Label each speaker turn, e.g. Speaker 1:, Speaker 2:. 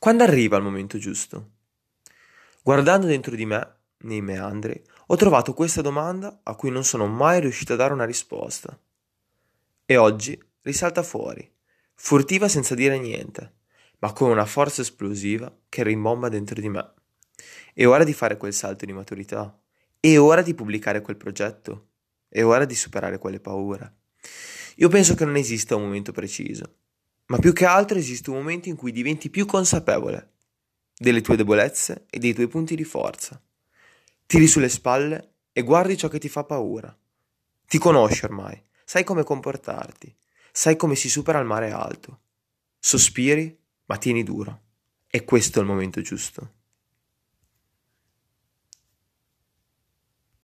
Speaker 1: Quando arriva il momento giusto? Guardando dentro di me, nei meandri, ho trovato questa domanda a cui non sono mai riuscito a dare una risposta. E oggi risalta fuori, furtiva senza dire niente, ma con una forza esplosiva che rimbomba dentro di me. È ora di fare quel salto di maturità. È ora di pubblicare quel progetto. È ora di superare quelle paure. Io penso che non esista un momento preciso ma più che altro esiste un momento in cui diventi più consapevole delle tue debolezze e dei tuoi punti di forza. Tiri sulle spalle e guardi ciò che ti fa paura. Ti conosci ormai, sai come comportarti, sai come si supera il mare alto. Sospiri, ma tieni duro. E questo è il momento giusto.